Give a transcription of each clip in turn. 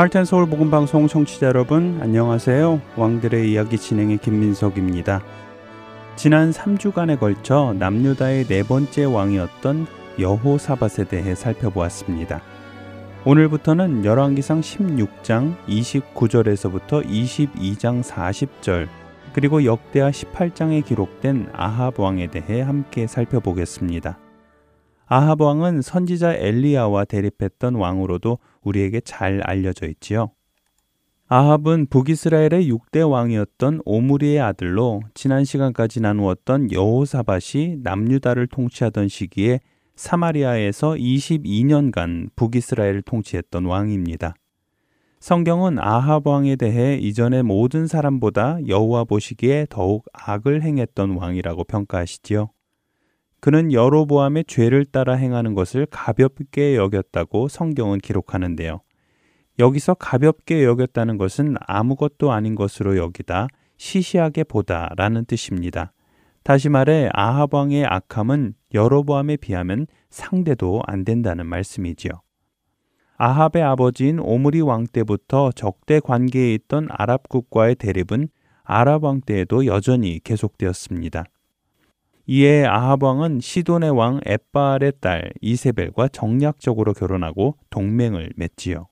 할텐 서울 복음 방송 청취자 여러분 안녕하세요. 왕들의 이야기 진행의 김민석입니다. 지난 3주간에 걸쳐 남유다의 네 번째 왕이었던 여호사밧에 대해 살펴보았습니다. 오늘부터는 열왕기상 16장 29절에서부터 22장 40절 그리고 역대하 18장에 기록된 아합 왕에 대해 함께 살펴보겠습니다. 아합 왕은 선지자 엘리야와 대립했던 왕으로도 우리에게 잘 알려져 있지요. 아합은 북이스라엘의 6대 왕이었던 오므리의 아들로 지난 시간까지 나누었던 여호사밭이 남유다를 통치하던 시기에 사마리아에서 22년간 북이스라엘을 통치했던 왕입니다. 성경은 아합 왕에 대해 이전의 모든 사람보다 여호와 보시기에 더욱 악을 행했던 왕이라고 평가하시지요. 그는 여로보암의 죄를 따라 행하는 것을 가볍게 여겼다고 성경은 기록하는데요. 여기서 가볍게 여겼다는 것은 아무것도 아닌 것으로 여기다 시시하게 보다라는 뜻입니다. 다시 말해 아합 왕의 악함은 여로보암에 비하면 상대도 안 된다는 말씀이지요. 아합의 아버지인 오므리 왕 때부터 적대 관계에 있던 아랍국과의 대립은 아랍 왕 때에도 여전히 계속되었습니다. 이에 아합 왕은 시돈의 왕 에바알의 딸 이세벨과 정략적으로 결혼하고 동맹을 맺지요.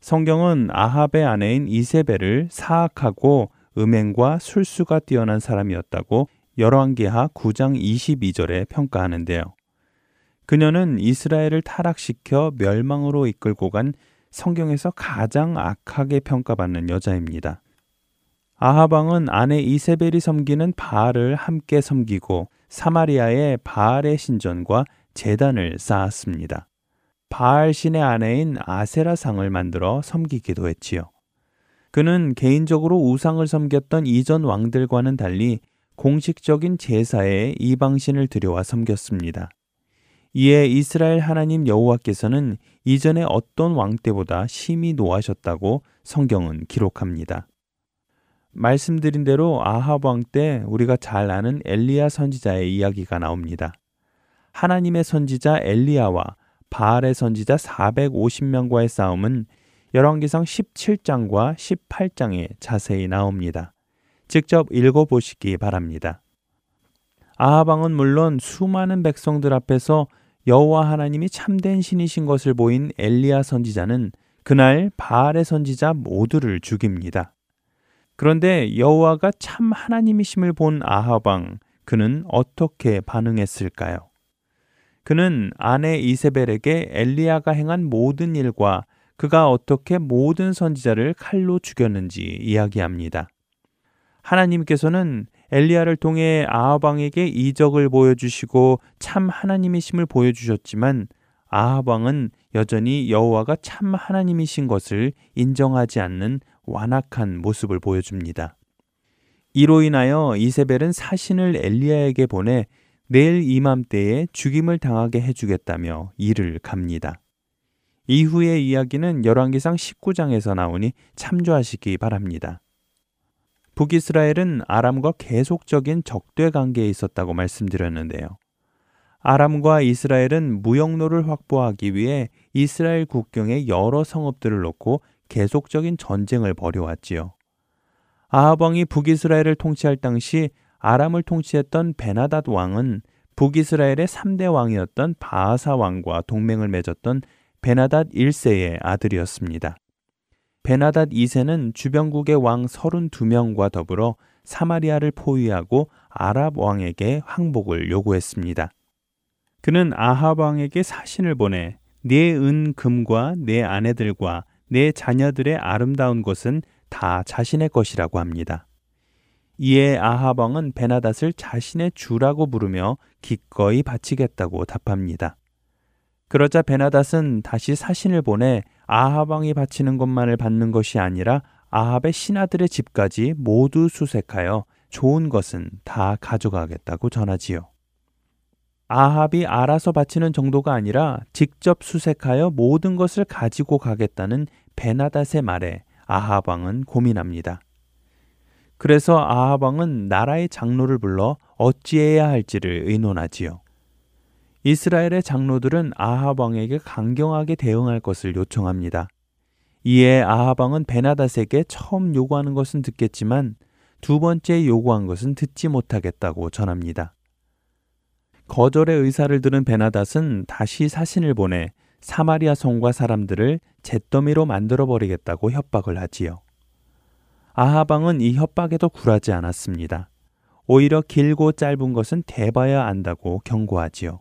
성경은 아합의 아내인 이세벨을 사악하고 음행과 술수가 뛰어난 사람이었다고 열왕기하 9장 22절에 평가하는데요. 그녀는 이스라엘을 타락시켜 멸망으로 이끌고 간 성경에서 가장 악하게 평가받는 여자입니다. 아하방은 아내 이세벨이 섬기는 바알을 함께 섬기고 사마리아의 바알의 신전과 재단을 쌓았습니다. 바알 신의 아내인 아세라상을 만들어 섬기기도 했지요. 그는 개인적으로 우상을 섬겼던 이전 왕들과는 달리 공식적인 제사에 이방신을 들여와 섬겼습니다. 이에 이스라엘 하나님 여호와께서는 이전의 어떤 왕 때보다 심히 노하셨다고 성경은 기록합니다. 말씀드린 대로 아합 왕 때 우리가 잘 아는 엘리야 선지자의 이야기가 나옵니다. 하나님의 선지자 엘리야와 바알의 선지자 450명과의 싸움은 열왕기상 17장과 18장에 자세히 나옵니다. 직접 읽어 보시기 바랍니다. 아합 왕은 물론 수많은 백성들 앞에서 여호와 하나님이 참된 신이신 것을 보인 엘리야 선지자는 그날 바알의 선지자 모두를 죽입니다. 그런데 여호와가 참 하나님이심을 본 아하방 그는 어떻게 반응했을까요? 그는 아내 이세벨에게 엘리야가 행한 모든 일과 그가 어떻게 모든 선지자를 칼로 죽였는지 이야기합니다. 하나님께서는 엘리야를 통해 아하방에게 이적을 보여주시고 참 하나님이심을 보여주셨지만 아하방은 여전히 여호와가 참 하나님이신 것을 인정하지 않는 완악한 모습을 보여줍니다. 이로 인하여 이세벨은 사신을 엘리야에게 보내 내일 이맘때에 죽임을 당하게 해주겠다며 이를 갑니다. 이후의 이야기는 열왕기상 19장에서 나오니 참조하시기 바랍니다. 북이스라엘은 아람과 계속적인 적대 관계에 있었다고 말씀드렸는데요. 아람과 이스라엘은 무역로를 확보하기 위해 이스라엘 국경에 여러 성읍들을 놓고 계속적인 전쟁을 벌여왔지요. 아합 왕이 북이스라엘을 통치할 당시 아람을 통치했던 베나닷 왕은 북이스라엘의 3대 왕이었던 바하사 왕과 동맹을 맺었던 베나닷 1세의 아들이었습니다. 베나닷 2세는 주변국의 왕 32명과 더불어 사마리아를 포위하고 아랍 왕에게 항복을 요구했습니다. 그는 아합 왕에게 사신을 보내 내 은금과 내 아내들과 내 자녀들의 아름다운 것은 다 자신의 것이라고 합니다. 이에 아합 왕은 베나닷을 자신의 주라고 부르며 기꺼이 바치겠다고 답합니다. 그러자 베나닷은 다시 사신을 보내 아합 왕이 바치는 것만을 받는 것이 아니라 아합의 신하들의 집까지 모두 수색하여 좋은 것은 다 가져가겠다고 전하지요. 아합이 알아서 바치는 정도가 아니라 직접 수색하여 모든 것을 가지고 가겠다는 베나닷의 말에 아합 왕은 고민합니다. 그래서 아합 왕은 나라의 장로를 불러 어찌해야 할지를 의논하지요. 이스라엘의 장로들은 아합 왕에게 강경하게 대응할 것을 요청합니다. 이에 아합 왕은 베나닷에게 처음 요구하는 것은 듣겠지만 두 번째 요구한 것은 듣지 못하겠다고 전합니다. 거절의 의사를 들은 베나닷은 다시 사신을 보내 사마리아 성과 사람들을 잿더미로 만들어 버리겠다고 협박을 하지요. 아하방은 이 협박에도 굴하지 않았습니다. 오히려 길고 짧은 것은 대봐야 안다고 경고하지요.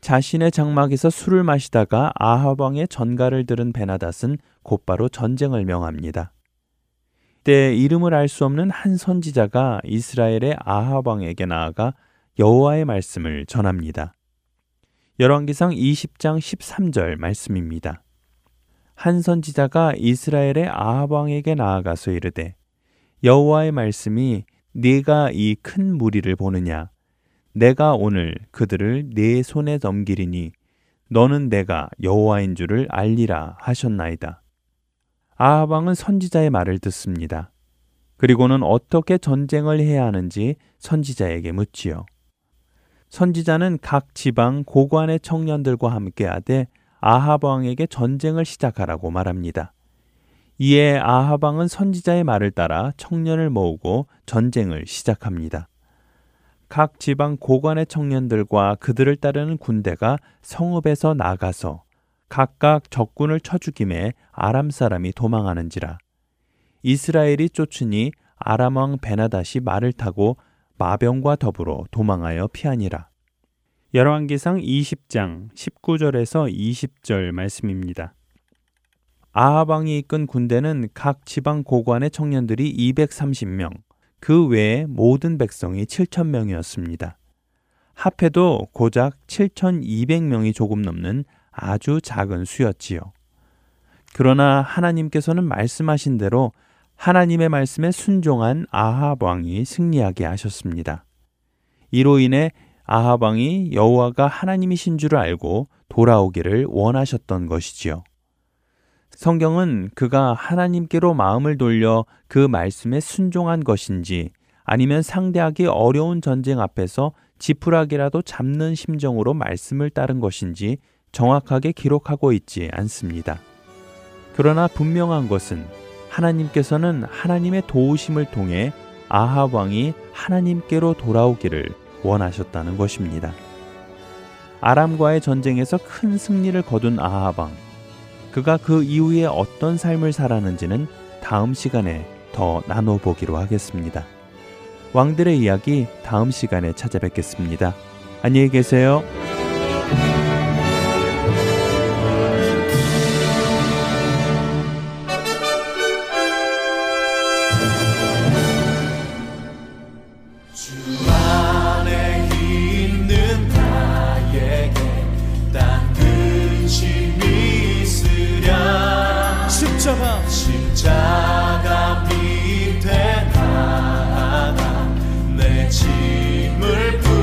자신의 장막에서 술을 마시다가 아하방의 전가를 들은 베나닷은 곧바로 전쟁을 명합니다. 때 이름을 알 수 없는 한 선지자가 이스라엘의 아하방에게 나아가 여호와의 말씀을 전합니다. 열왕기상 20장 13절 말씀입니다. 한 선지자가 이스라엘의 아합 왕에게 나아가서 이르되 여호와의 말씀이 네가 이 큰 무리를 보느냐 내가 오늘 그들을 네 손에 넘기리니 너는 내가 여호와인 줄을 알리라 하셨나이다. 아합 왕은 선지자의 말을 듣습니다. 그리고는 어떻게 전쟁을 해야 하는지 선지자에게 묻지요. 선지자는 각 지방 고관의 청년들과 함께하되 아합 왕에게 전쟁을 시작하라고 말합니다. 이에 아합 왕은 선지자의 말을 따라 청년을 모으고 전쟁을 시작합니다. 각 지방 고관의 청년들과 그들을 따르는 군대가 성읍에서 나가서 각각 적군을 쳐 죽임에 아람 사람이 도망하는지라 이스라엘이 쫓으니 아람 왕 베나닷이 말을 타고 마병과 더불어 도망하여 피하니라. 열왕기상 20장 19절에서 20절 말씀입니다. 아합 왕이 이끈 군대는 각 지방 고관의 청년들이 230명, 그 외에 모든 백성이 7천명이었습니다. 합해도 고작 7,200명이 조금 넘는 아주 작은 수였지요. 그러나 하나님께서는 말씀하신 대로 하나님의 말씀에 순종한 아합 왕이 승리하게 하셨습니다. 이로 인해 아합 왕이 여호와가 하나님이신 줄을 알고 돌아오기를 원하셨던 것이지요. 성경은 그가 하나님께로 마음을 돌려 그 말씀에 순종한 것인지 아니면 상대하기 어려운 전쟁 앞에서 지푸라기라도 잡는 심정으로 말씀을 따른 것인지 정확하게 기록하고 있지 않습니다. 그러나 분명한 것은 하나님께서는 하나님의 도우심을 통해 아합 왕이 하나님께로 돌아오기를 원하셨다는 것입니다. 아람과의 전쟁에서 큰 승리를 거둔 아합 왕. 그가 그 이후에 어떤 삶을 살았는지는 다음 시간에 더 나눠보기로 하겠습니다. 왕들의 이야기 다음 시간에 찾아뵙겠습니다. 안녕히 계세요. 십자가 밑에 나아가 내 짐을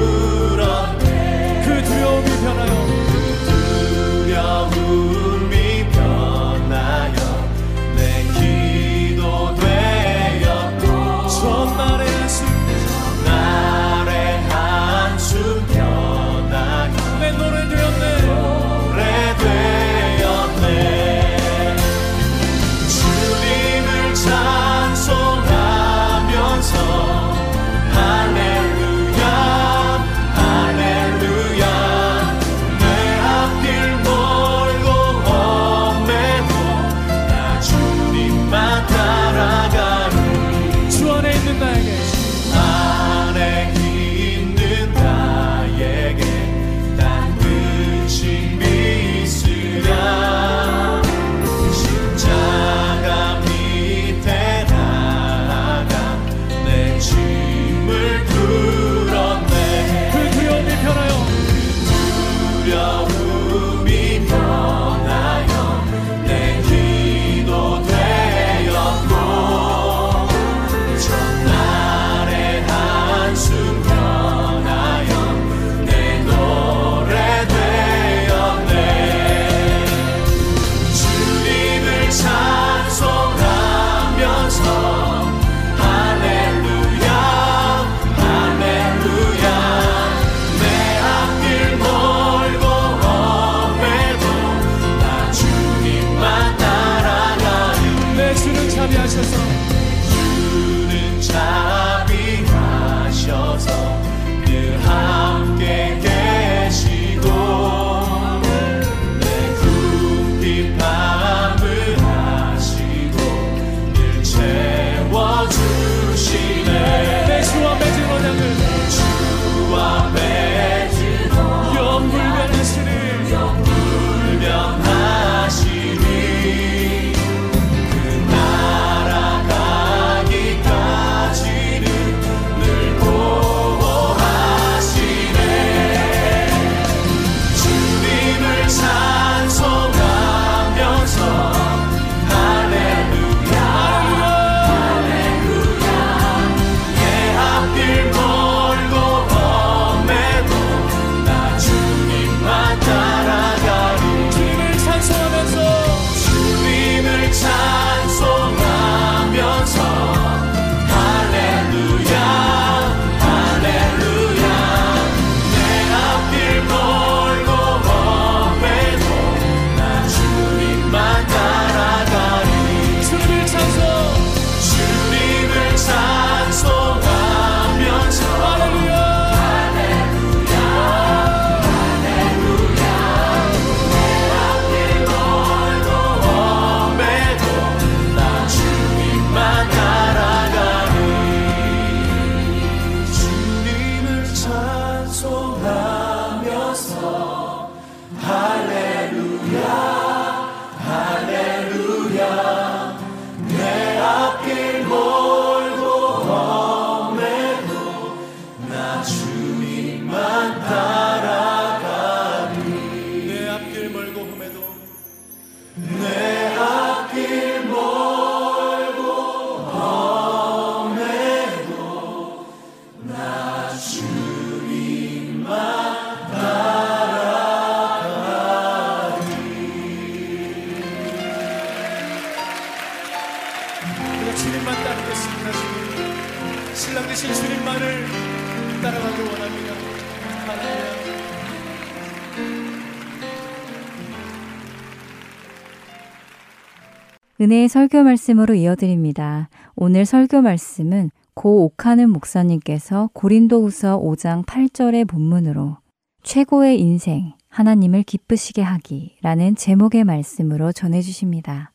은혜의 설교 말씀으로 이어드립니다. 오늘 설교 말씀은 고 옥하는 목사님께서 고린도후서 5장 8절의 본문으로 최고의 인생, 하나님을 기쁘시게 하기라는 제목의 말씀으로 전해 주십니다.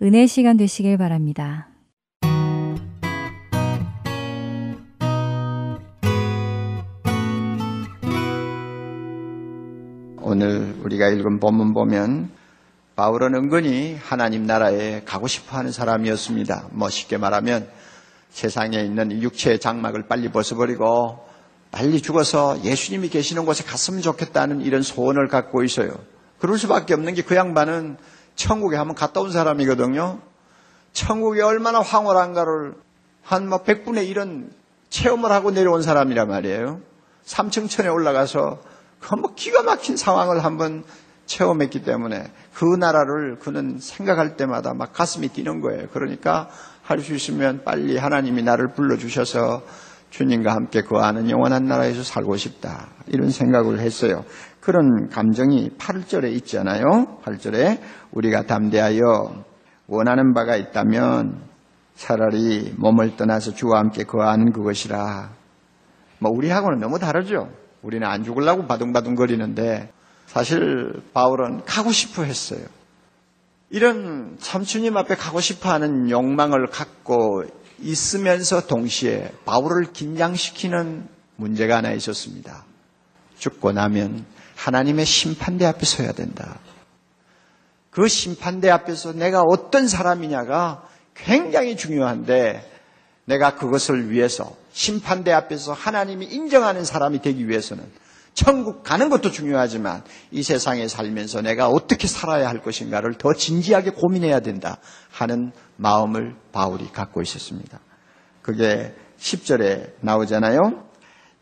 은혜 시간 되시길 바랍니다. 오늘 우리가 읽은 본문 보면 바울은 은근히 하나님 나라에 가고 싶어 하는 사람이었습니다. 뭐 쉽게 말하면 세상에 있는 육체의 장막을 빨리 벗어버리고 빨리 죽어서 예수님이 계시는 곳에 갔으면 좋겠다는 이런 소원을 갖고 있어요. 그럴 수밖에 없는 게 그 양반은 천국에 한번 갔다 온 사람이거든요. 천국이 얼마나 황홀한가를 한뭐 100분의 1은 체험을 하고 내려온 사람이란 말이에요. 삼층천에 올라가서 그 뭐 기가 막힌 상황을 한번 체험했기 때문에 그 나라를 그는 생각할 때마다 막 가슴이 뛰는 거예요. 그러니까 할 수 있으면 빨리 하나님이 나를 불러주셔서 주님과 함께 그 아는 영원한 나라에서 살고 싶다. 이런 생각을 했어요. 그런 감정이 8절에 있잖아요. 8절에 우리가 담대하여 원하는 바가 있다면 차라리 몸을 떠나서 주와 함께 거하는 그것이라. 뭐 우리하고는 너무 다르죠. 우리는 안 죽으려고 바둥바둥 거리는데 사실 바울은 가고 싶어 했어요. 이런 참주님 앞에 가고 싶어 하는 욕망을 갖고 있으면서 동시에 바울을 긴장시키는 문제가 하나 있었습니다. 죽고 나면 하나님의 심판대 앞에 서야 된다. 그 심판대 앞에서 내가 어떤 사람이냐가 굉장히 중요한데 내가 그것을 위해서 심판대 앞에서 하나님이 인정하는 사람이 되기 위해서는 천국 가는 것도 중요하지만 이 세상에 살면서 내가 어떻게 살아야 할 것인가를 더 진지하게 고민해야 된다 하는 마음을 바울이 갖고 있었습니다. 그게 10절에 나오잖아요.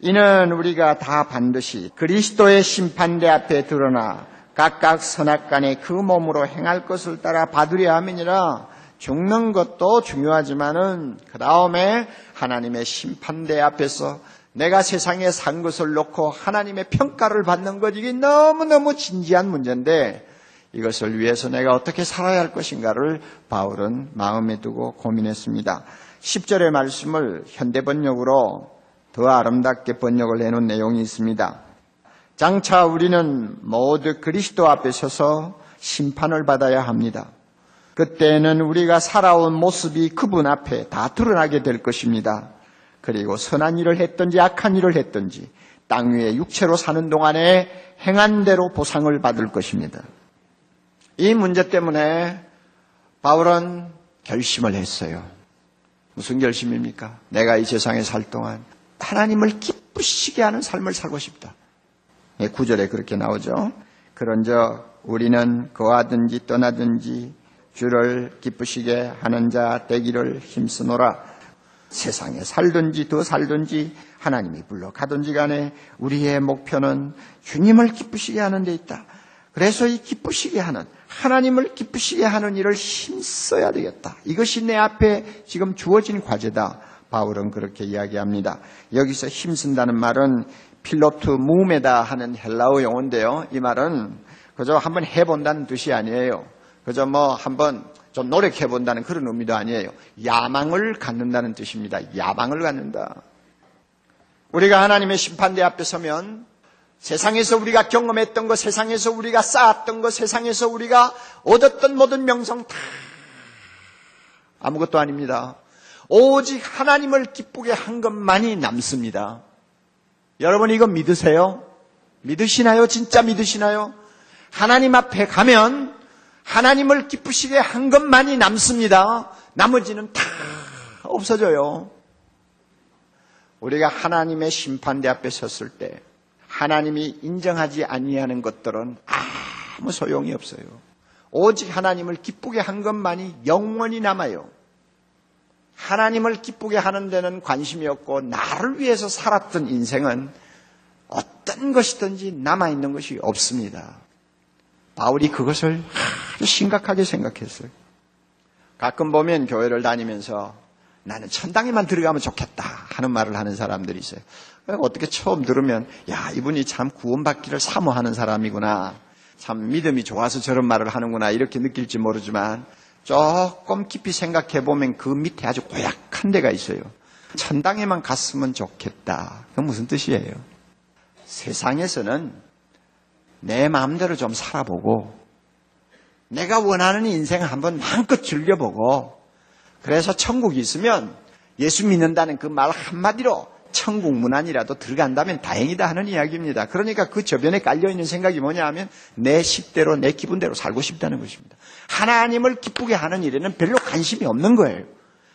이는 우리가 다 반드시 그리스도의 심판대 앞에 드러나 각각 선악간에 그 몸으로 행할 것을 따라 받으려 함이니라 죽는 것도 중요하지만은 그 다음에 하나님의 심판대 앞에서 내가 세상에 산 것을 놓고 하나님의 평가를 받는 것 이게 너무너무 진지한 문제인데 이것을 위해서 내가 어떻게 살아야 할 것인가를 바울은 마음에 두고 고민했습니다. 10절의 말씀을 현대 번역으로 더 아름답게 번역을 해놓은 내용이 있습니다. 장차 우리는 모두 그리스도 앞에 서서 심판을 받아야 합니다. 그때는 우리가 살아온 모습이 그분 앞에 다 드러나게 될 것입니다. 그리고 선한 일을 했든지 악한 일을 했든지 땅 위에 육체로 사는 동안에 행한 대로 보상을 받을 것입니다. 이 문제 때문에 바울은 결심을 했어요. 무슨 결심입니까? 내가 이 세상에 살 동안 하나님을 기쁘시게 하는 삶을 살고 싶다. 예, 구절에 그렇게 나오죠. 그런저 우리는 거하든지 떠나든지 주를 기쁘시게 하는 자 되기를 힘쓰노라. 세상에 살든지 더 살든지 하나님이 불러가든지 간에 우리의 목표는 주님을 기쁘시게 하는 데 있다. 그래서 이 기쁘시게 하는 하나님을 기쁘시게 하는 일을 힘써야 되겠다. 이것이 내 앞에 지금 주어진 과제다. 바울은 그렇게 이야기합니다. 여기서 힘쓴다는 말은 필로트 무메다 하는 헬라어 용어인데요. 이 말은 그저 한번 해본다는 뜻이 아니에요. 그저 뭐 한번 좀 노력해 본다는 그런 의미도 아니에요. 야망을 갖는다는 뜻입니다. 야망을 갖는다. 우리가 하나님의 심판대 앞에 서면 세상에서 우리가 경험했던 것, 세상에서 우리가 쌓았던 것, 세상에서 우리가 얻었던 모든 명성 다 아무것도 아닙니다. 오직 하나님을 기쁘게 한 것만이 남습니다. 여러분 이거 믿으세요? 믿으시나요? 진짜 믿으시나요? 하나님 앞에 가면 하나님을 기쁘시게 한 것만이 남습니다. 나머지는 다 없어져요. 우리가 하나님의 심판대 앞에 섰을 때 하나님이 인정하지 아니하는 것들은 아무 소용이 없어요. 오직 하나님을 기쁘게 한 것만이 영원히 남아요. 하나님을 기쁘게 하는 데는 관심이 없고 나를 위해서 살았던 인생은 어떤 것이든지 남아있는 것이 없습니다. 바울이 그것을 아주 심각하게 생각했어요. 가끔 보면 교회를 다니면서 나는 천당에만 들어가면 좋겠다 하는 말을 하는 사람들이 있어요. 어떻게 처음 들으면 야 이분이 참 구원받기를 사모하는 사람이구나. 참 믿음이 좋아서 저런 말을 하는구나 이렇게 느낄지 모르지만 조금 깊이 생각해 보면 그 밑에 아주 고약한 데가 있어요. 천당에만 갔으면 좋겠다. 그건 무슨 뜻이에요? 세상에서는 내 마음대로 좀 살아보고 내가 원하는 인생 한번 마음껏 즐겨보고 그래서 천국이 있으면 예수 믿는다는 그 말 한마디로 천국 문안이라도 들어간다면 다행이다 하는 이야기입니다. 그러니까 그 저변에 깔려있는 생각이 뭐냐 하면 내 식대로 내 기분대로 살고 싶다는 것입니다. 하나님을 기쁘게 하는 일에는 별로 관심이 없는 거예요.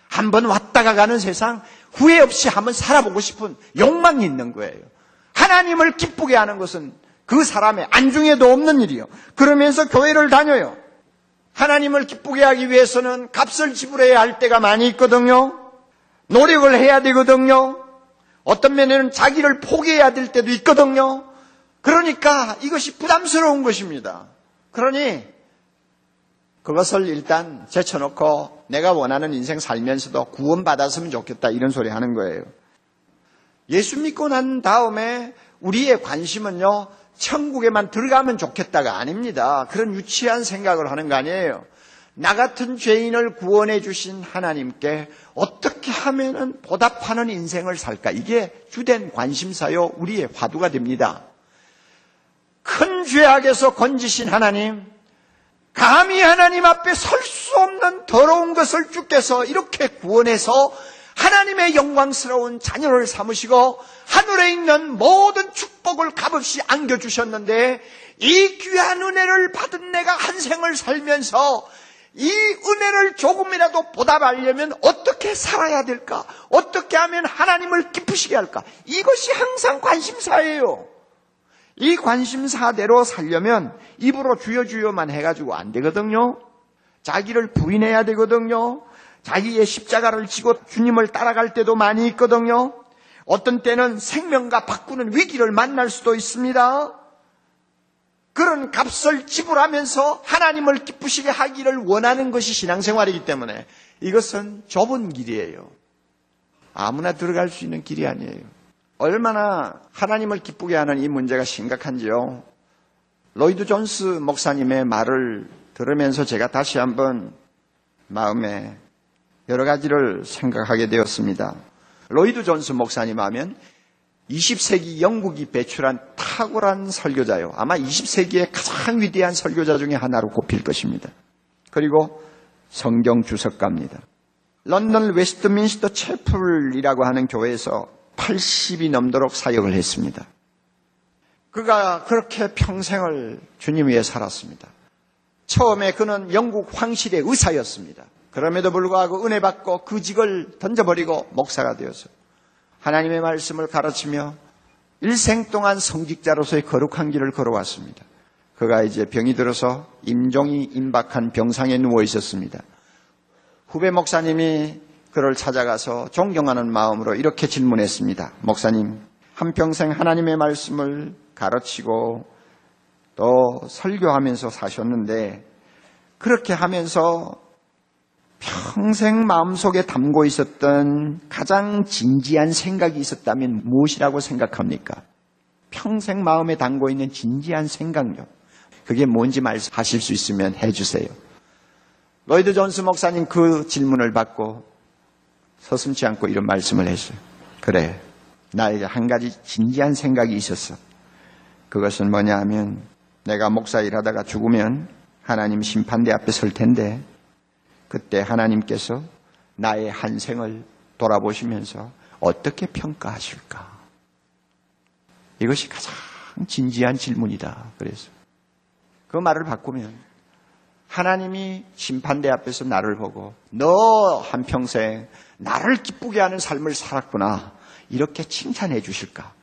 한번 왔다가 가는 세상 후회 없이 한번 살아보고 싶은 욕망이 있는 거예요. 하나님을 기쁘게 하는 것은 그 사람의 안중에도 없는 일이요. 그러면서 교회를 다녀요. 하나님을 기쁘게 하기 위해서는 값을 지불해야 할 때가 많이 있거든요. 노력을 해야 되거든요. 어떤 면에는 자기를 포기해야 될 때도 있거든요. 그러니까 이것이 부담스러운 것입니다. 그러니 그것을 일단 제쳐놓고 내가 원하는 인생 살면서도 구원받았으면 좋겠다 이런 소리 하는 거예요. 예수 믿고 난 다음에 우리의 관심은요, 천국에만 들어가면 좋겠다가 아닙니다. 그런 유치한 생각을 하는 거 아니에요. 나 같은 죄인을 구원해 주신 하나님께 어떻게 하면은 보답하는 인생을 살까? 이게 주된 관심사요, 우리의 화두가 됩니다. 큰 죄악에서 건지신 하나님, 감히 하나님 앞에 설 수 없는 더러운 것을 주께서 이렇게 구원해서 하나님의 영광스러운 자녀를 삼으시고 하늘에 있는 모든 축복을 값없이 안겨주셨는데 이 귀한 은혜를 받은 내가 한 생을 살면서 이 은혜를 조금이라도 보답하려면 어떻게 살아야 될까? 어떻게 하면 하나님을 기쁘시게 할까? 이것이 항상 관심사예요. 이 관심사대로 살려면 입으로 주여 주여만 해가지고 안 되거든요. 자기를 부인해야 되거든요. 자기의 십자가를 지고 주님을 따라갈 때도 많이 있거든요. 어떤 때는 생명과 바꾸는 위기를 만날 수도 있습니다. 그런 값을 지불하면서 하나님을 기쁘시게 하기를 원하는 것이 신앙생활이기 때문에 이것은 좁은 길이에요. 아무나 들어갈 수 있는 길이 아니에요. 얼마나 하나님을 기쁘게 하는 이 문제가 심각한지요. 로이드 존스 목사님의 말을 들으면서 제가 다시 한번 마음에 여러 가지를 생각하게 되었습니다. 로이드 존스 목사님 하면 20세기 영국이 배출한 탁월한 설교자요. 아마 20세기의 가장 위대한 설교자 중에 하나로 꼽힐 것입니다. 그리고 성경 주석가입니다. 런던 웨스트민스터 채플이라고 하는 교회에서 80이 넘도록 사역을 했습니다. 그가 그렇게 평생을 주님 위해 살았습니다. 처음에 그는 영국 황실의 의사였습니다. 그럼에도 불구하고 은혜 받고 그 직을 던져버리고 목사가 되어서 하나님의 말씀을 가르치며 일생 동안 성직자로서의 거룩한 길을 걸어왔습니다. 그가 이제 병이 들어서 임종이 임박한 병상에 누워 있었습니다. 후배 목사님이 그를 찾아가서 존경하는 마음으로 이렇게 질문했습니다. 목사님, 한평생 하나님의 말씀을 가르치고 또 설교하면서 사셨는데 그렇게 하면서 평생 마음속에 담고 있었던 가장 진지한 생각이 있었다면 무엇이라고 생각합니까? 평생 마음에 담고 있는 진지한 생각요. 그게 뭔지 말씀하실 수 있으면 해주세요. 로이드 존스 목사님 그 질문을 받고 서슴지 않고 이런 말씀을 했어요. 그래, 나에게 한 가지 진지한 생각이 있었어. 그것은 뭐냐 하면 내가 목사 일하다가 죽으면 하나님 심판대 앞에 설 텐데 그때 하나님께서 나의 한 생을 돌아보시면서 어떻게 평가하실까? 이것이 가장 진지한 질문이다. 그래서 그 말을 바꾸면 하나님이 심판대 앞에서 나를 보고 너 한평생 나를 기쁘게 하는 삶을 살았구나. 이렇게 칭찬해 주실까?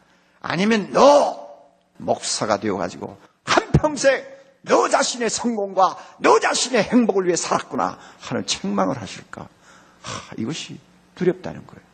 아니면 너 목사가 되어가지고 한평생 너 자신의 성공과 너 자신의 행복을 위해 살았구나 하는 책망을 하실까? 하, 이것이 두렵다는 거예요.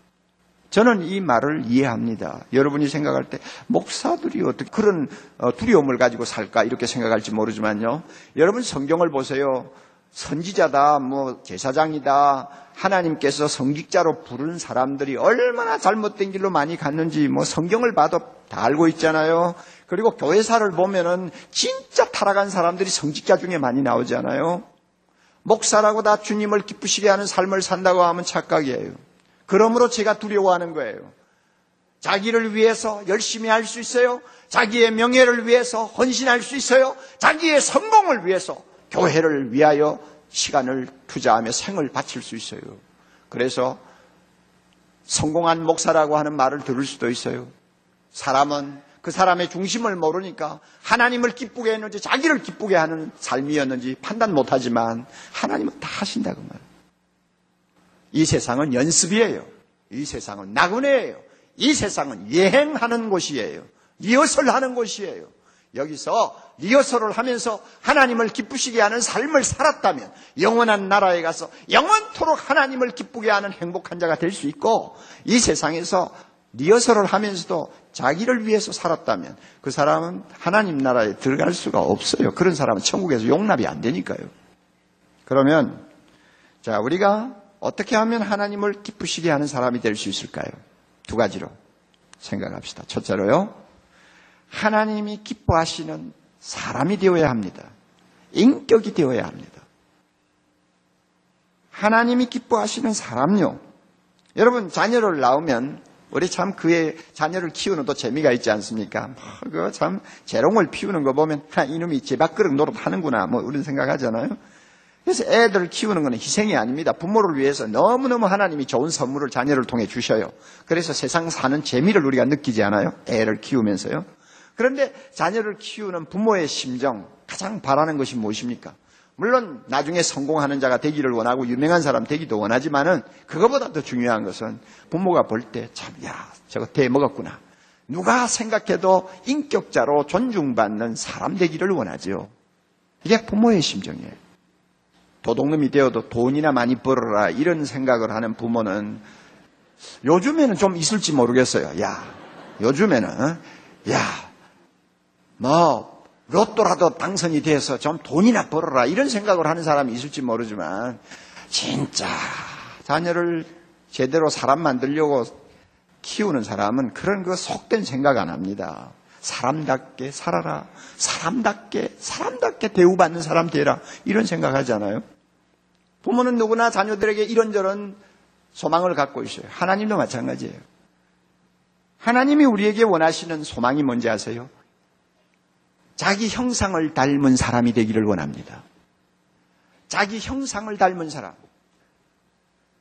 저는 이 말을 이해합니다. 여러분이 생각할 때 목사들이 어떻게 그런 어, 두려움을 가지고 살까 이렇게 생각할지 모르지만요. 여러분 성경을 보세요. 선지자다, 뭐 제사장이다, 하나님께서 성직자로 부른 사람들이 얼마나 잘못된 길로 많이 갔는지 뭐 성경을 봐도 다 알고 있잖아요. 그리고 교회사를 보면은 진짜 타락한 사람들이 성직자 중에 많이 나오잖아요. 목사라고 다 주님을 기쁘시게 하는 삶을 산다고 하면 착각이에요. 그러므로 제가 두려워하는 거예요. 자기를 위해서 열심히 할 수 있어요. 자기의 명예를 위해서 헌신할 수 있어요. 자기의 성공을 위해서 교회를 위하여 시간을 투자하며 생을 바칠 수 있어요. 그래서 성공한 목사라고 하는 말을 들을 수도 있어요. 사람은 그 사람의 중심을 모르니까 하나님을 기쁘게 했는지 자기를 기쁘게 하는 삶이었는지 판단 못하지만 하나님은 다 하신다 그 말. 이 세상은 연습이에요. 이 세상은 나그네예요. 이 세상은 여행하는 곳이에요. 리허설 하는 곳이에요. 여기서 리허설을 하면서 하나님을 기쁘시게 하는 삶을 살았다면 영원한 나라에 가서 영원토록 하나님을 기쁘게 하는 행복한 자가 될 수 있고 이 세상에서 리허설을 하면서도 자기를 위해서 살았다면 그 사람은 하나님 나라에 들어갈 수가 없어요. 그런 사람은 천국에서 용납이 안 되니까요. 그러면 자 우리가 어떻게 하면 하나님을 기쁘시게 하는 사람이 될 수 있을까요? 두 가지로 생각합시다. 첫째로요. 하나님이 기뻐하시는 사람이 되어야 합니다. 인격이 되어야 합니다. 하나님이 기뻐하시는 사람요. 여러분 자녀를 낳으면 우리 참 그의 자녀를 키우는 또 재미가 있지 않습니까? 뭐, 그참 재롱을 피우는 거 보면 하, 이놈이 제 밥그릇 노릇 하는구나 뭐 이런 생각하잖아요. 그래서 애들을 키우는 것은 희생이 아닙니다. 부모를 위해서 너무너무 하나님이 좋은 선물을 자녀를 통해 주셔요. 그래서 세상 사는 재미를 우리가 느끼지 않아요? 애를 키우면서요. 그런데 자녀를 키우는 부모의 심정, 가장 바라는 것이 무엇입니까? 물론 나중에 성공하는 자가 되기를 원하고 유명한 사람 되기도 원하지만은 그것보다 더 중요한 것은 부모가 볼 때 참, 야, 저거 대 먹었구나. 누가 생각해도 인격자로 존중받는 사람 되기를 원하죠. 이게 부모의 심정이에요. 도둑놈이 되어도 돈이나 많이 벌어라 이런 생각을 하는 부모는 요즘에는 좀 있을지 모르겠어요. 야, 요즘에는 야, 뭐 로또라도 당선이 돼서 좀 돈이나 벌어라 이런 생각을 하는 사람이 있을지 모르지만 진짜 자녀를 제대로 사람 만들려고 키우는 사람은 그런 그 속된 생각 안 합니다. 사람답게 살아라. 사람답게, 사람답게 대우받는 사람 되라. 이런 생각하잖아요. 부모는 누구나 자녀들에게 이런저런 소망을 갖고 있어요. 하나님도 마찬가지예요. 하나님이 우리에게 원하시는 소망이 뭔지 아세요? 자기 형상을 닮은 사람이 되기를 원합니다. 자기 형상을 닮은 사람.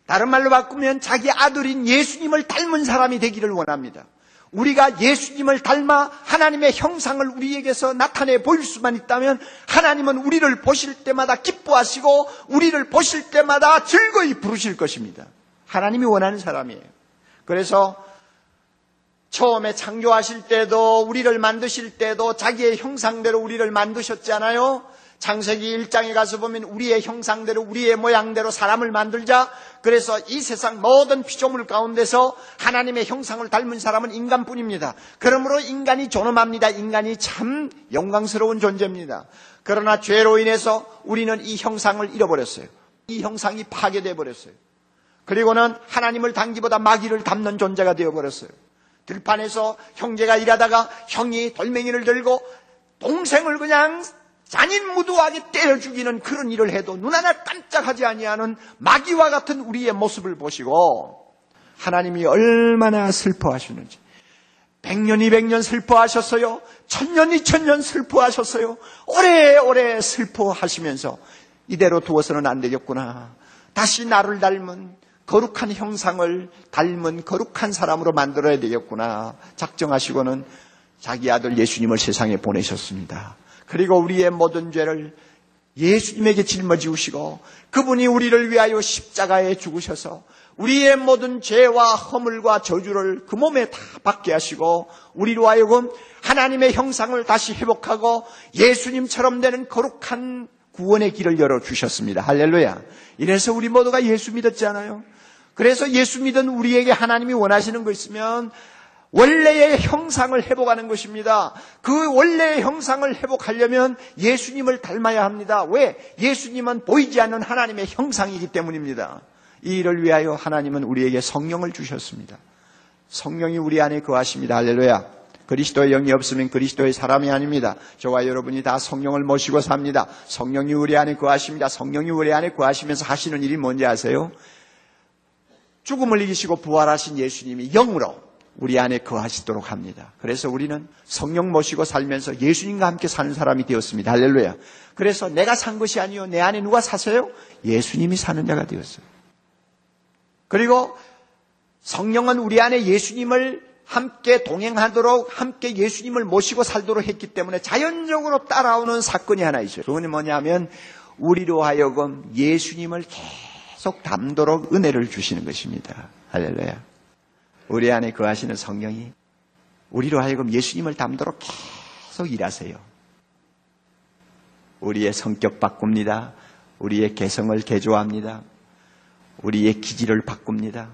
다른 말로 바꾸면 자기 아들인 예수님을 닮은 사람이 되기를 원합니다. 우리가 예수님을 닮아 하나님의 형상을 우리에게서 나타내 보일 수만 있다면 하나님은 우리를 보실 때마다 기뻐하시고 우리를 보실 때마다 즐거이 부르실 것입니다. 하나님이 원하는 사람이에요. 그래서 처음에 창조하실 때도 우리를 만드실 때도 자기의 형상대로 우리를 만드셨잖아요. 창세기 1장에 가서 보면 우리의 형상대로 우리의 모양대로 사람을 만들자. 그래서 이 세상 모든 피조물 가운데서 하나님의 형상을 닮은 사람은 인간뿐입니다. 그러므로 인간이 존엄합니다. 인간이 참 영광스러운 존재입니다. 그러나 죄로 인해서 우리는 이 형상을 잃어버렸어요. 이 형상이 파괴되어 버렸어요. 그리고는 하나님을 당기보다 마귀를 닮는 존재가 되어 버렸어요. 들판에서 형제가 일하다가 형이 돌멩이를 들고 동생을 그냥 잔인무도하게 때려 죽이는 그런 일을 해도 눈 하나 깜짝하지 아니하는 마귀와 같은 우리의 모습을 보시고 하나님이 얼마나 슬퍼하시는지 백년 이백년 슬퍼하셨어요. 천년 이천년 슬퍼하셨어요. 오래오래 슬퍼하시면서 이대로 두어서는 안 되겠구나. 다시 나를 닮은 거룩한 형상을 닮은 거룩한 사람으로 만들어야 되겠구나. 작정하시고는 자기 아들 예수님을 세상에 보내셨습니다. 그리고 우리의 모든 죄를 예수님에게 짊어지우시고 그분이 우리를 위하여 십자가에 죽으셔서 우리의 모든 죄와 허물과 저주를 그 몸에 다 받게 하시고 우리로 하여금 하나님의 형상을 다시 회복하고 예수님처럼 되는 거룩한 구원의 길을 열어 주셨습니다. 할렐루야. 이래서 우리 모두가 예수 믿었잖아요. 그래서 예수 믿은 우리에게 하나님이 원하시는 거 있으면 원래의 형상을 회복하는 것입니다. 그 원래의 형상을 회복하려면 예수님을 닮아야 합니다. 왜? 예수님은 보이지 않는 하나님의 형상이기 때문입니다. 이 일을 위하여 하나님은 우리에게 성령을 주셨습니다. 성령이 우리 안에 거하십니다. 할렐루야. 그리스도의 영이 없으면 그리스도의 사람이 아닙니다. 저와 여러분이 다 성령을 모시고 삽니다. 성령이 우리 안에 거하십니다. 성령이 우리 안에 거하시면서 하시는 일이 뭔지 아세요? 죽음을 이기시고 부활하신 예수님이 영으로 우리 안에 거하시도록 합니다. 그래서 우리는 성령 모시고 살면서 예수님과 함께 사는 사람이 되었습니다. 할렐루야. 그래서 내가 산 것이 아니요. 내 안에 누가 사세요? 예수님이 사는 자가 되었어요. 그리고 성령은 우리 안에 예수님을 함께 동행하도록 함께 예수님을 모시고 살도록 했기 때문에 자연적으로 따라오는 사건이 하나 있어요. 그건 뭐냐면 우리로 하여금 예수님을 계속 담도록 은혜를 주시는 것입니다. 할렐루야. 우리 안에 거하시는 성령이 우리로 하여금 예수님을 담도록 계속 일하세요. 우리의 성격 바꿉니다. 우리의 개성을 개조합니다. 우리의 기질을 바꿉니다.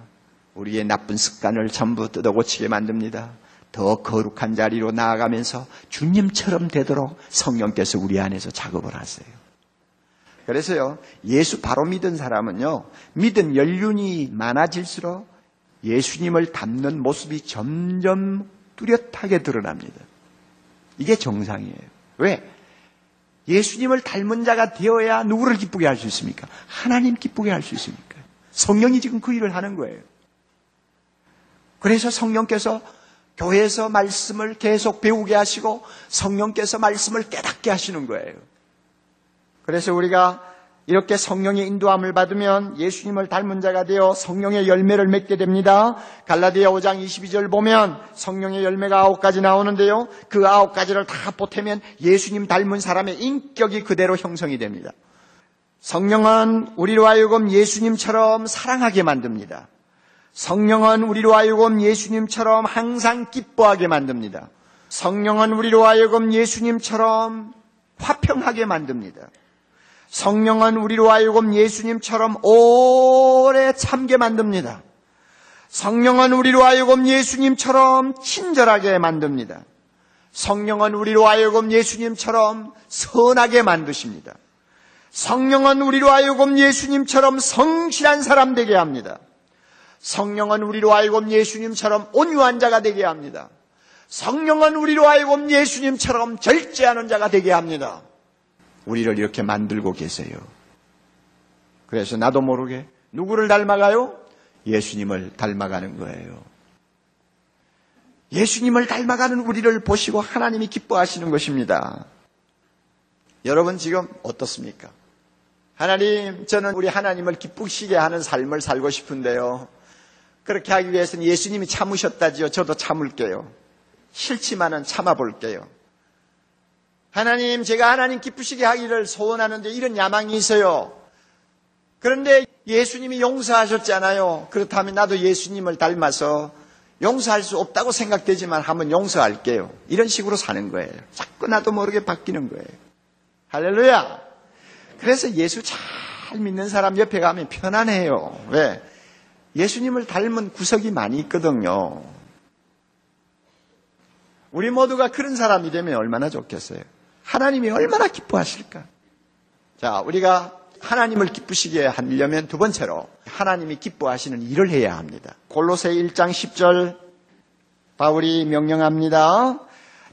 우리의 나쁜 습관을 전부 뜯어고치게 만듭니다. 더 거룩한 자리로 나아가면서 주님처럼 되도록 성령께서 우리 안에서 작업을 하세요. 그래서요, 예수 바로 믿은 사람은요, 믿음 연륜이 많아질수록 예수님을 닮는 모습이 점점 뚜렷하게 드러납니다. 이게 정상이에요. 왜? 예수님을 닮은 자가 되어야 누구를 기쁘게 할 수 있습니까? 하나님 기쁘게 할 수 있습니까? 성령이 지금 그 일을 하는 거예요. 그래서 성령께서 교회에서 말씀을 계속 배우게 하시고 성령께서 말씀을 깨닫게 하시는 거예요. 그래서 우리가 이렇게 성령의 인도함을 받으면 예수님을 닮은 자가 되어 성령의 열매를 맺게 됩니다. 갈라디아 5장 22절 보면 성령의 열매가 아홉 가지 나오는데요. 그 아홉 가지를 다 보태면 예수님 닮은 사람의 인격이 그대로 형성이 됩니다. 성령은 우리로 하여금 예수님처럼 사랑하게 만듭니다. 성령은 우리로 하여금 예수님처럼 항상 기뻐하게 만듭니다. 성령은 우리로 하여금 예수님처럼 화평하게 만듭니다. 성령은 우리로 하여금 예수님처럼 오래 참게 만듭니다. 성령은 우리로 하여금 예수님처럼 친절하게 만듭니다. 성령은 우리로 하여금 예수님처럼 선하게 만드십니다. 성령은 우리로 하여금 예수님처럼 성실한 사람 되게 합니다. 성령은 우리로 하여금 예수님처럼 온유한 자가 되게 합니다. 성령은 우리로 하여금 예수님처럼 절제하는 자가 되게 합니다. 우리를 이렇게 만들고 계세요. 그래서 나도 모르게 누구를 닮아가요? 예수님을 닮아가는 거예요. 예수님을 닮아가는 우리를 보시고 하나님이 기뻐하시는 것입니다. 여러분 지금 어떻습니까? 하나님, 저는 우리 하나님을 기쁘시게 하는 삶을 살고 싶은데요. 그렇게 하기 위해서는 예수님이 참으셨다지요. 저도 참을게요. 싫지만은 참아볼게요. 하나님, 제가 하나님 기쁘시게 하기를 소원하는데 이런 야망이 있어요. 그런데 예수님이 용서하셨잖아요. 그렇다면 나도 예수님을 닮아서 용서할 수 없다고 생각되지만 한번 용서할게요. 이런 식으로 사는 거예요. 자꾸 나도 모르게 바뀌는 거예요. 할렐루야! 그래서 예수 잘 믿는 사람 옆에 가면 편안해요. 왜? 예수님을 닮은 구석이 많이 있거든요. 우리 모두가 그런 사람이 되면 얼마나 좋겠어요. 하나님이 얼마나 기뻐하실까. 자, 우리가 하나님을 기쁘시게 하려면 두 번째로 하나님이 기뻐하시는 일을 해야 합니다. 골로새 1장 10절 바울이 명령합니다.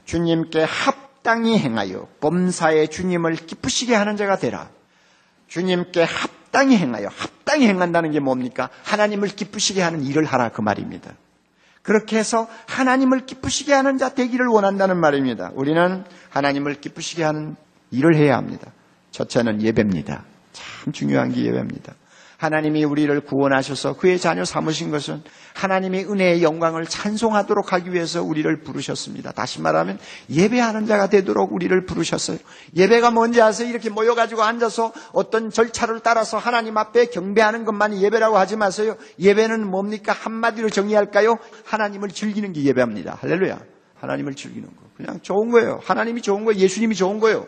주님께 합당히 행하여 범사에 주님을 기쁘시게 하는 자가 되라. 주님께 합당히 행하여 합당히 행한다는 게 뭡니까? 하나님을 기쁘시게 하는 일을 하라 그 말입니다. 그렇게 해서 하나님을 기쁘시게 하는 자 되기를 원한다는 말입니다. 우리는 하나님을 기쁘시게 하는 일을 해야 합니다. 첫째는 예배입니다. 참 중요한 게 예배입니다. 하나님이 우리를 구원하셔서 그의 자녀 삼으신 것은 하나님의 은혜의 영광을 찬송하도록 하기 위해서 우리를 부르셨습니다. 다시 말하면 예배하는 자가 되도록 우리를 부르셨어요. 예배가 뭔지 아세요? 이렇게 모여가지고 앉아서 어떤 절차를 따라서 하나님 앞에 경배하는 것만이 예배라고 하지 마세요. 예배는 뭡니까? 한마디로 정의할까요? 하나님을 즐기는 게 예배합니다. 할렐루야. 하나님을 즐기는 거. 그냥 좋은 거예요. 하나님이 좋은 거예요. 예수님이 좋은 거예요.